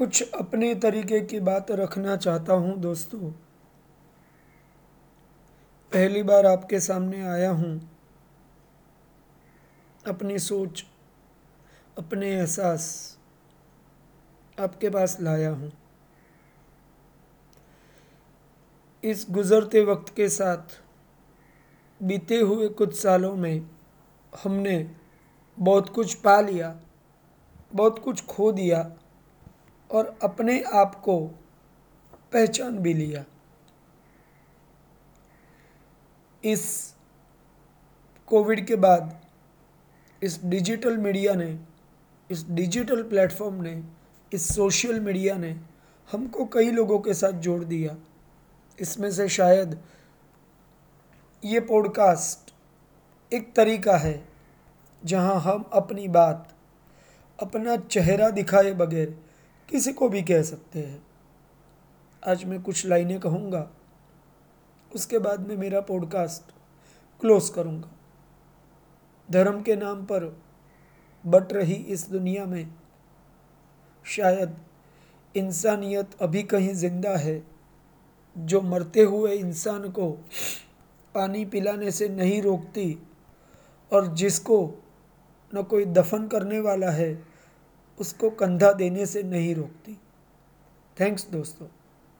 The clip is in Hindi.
कुछ अपने तरीके की बात रखना चाहता हूँ, दोस्तों। पहली बार आपके सामने आया हूँ। अपनी सोच, अपने एहसास आपके पास लाया हूँ। इस गुज़रते वक्त के साथ, बीते हुए कुछ सालों में हमने बहुत कुछ पा लिया, बहुत कुछ खो दिया। और अपने आप को पहचान भी लिया। इस कोविड के बाद इस डिजिटल मीडिया ने, इस डिजिटल प्लेटफॉर्म ने, इस सोशल मीडिया ने हमको कई लोगों के साथ जोड़ दिया। इसमें से शायद ये पॉडकास्ट एक तरीका है जहाँ हम अपनी बात, अपना चेहरा दिखाए बगैर किसी को भी कह सकते हैं। आज मैं कुछ लाइनें कहूँगा, उसके बाद में मेरा पॉडकास्ट क्लोज करूँगा। धर्म के नाम पर बट रही इस दुनिया में, शायद इंसानियत अभी कहीं ज़िंदा है, जो मरते हुए इंसान को पानी पिलाने से नहीं रोकती और जिसको न कोई दफन करने वाला है। उसको कंधा देने से नहीं रोकती। थैंक्स दोस्तों।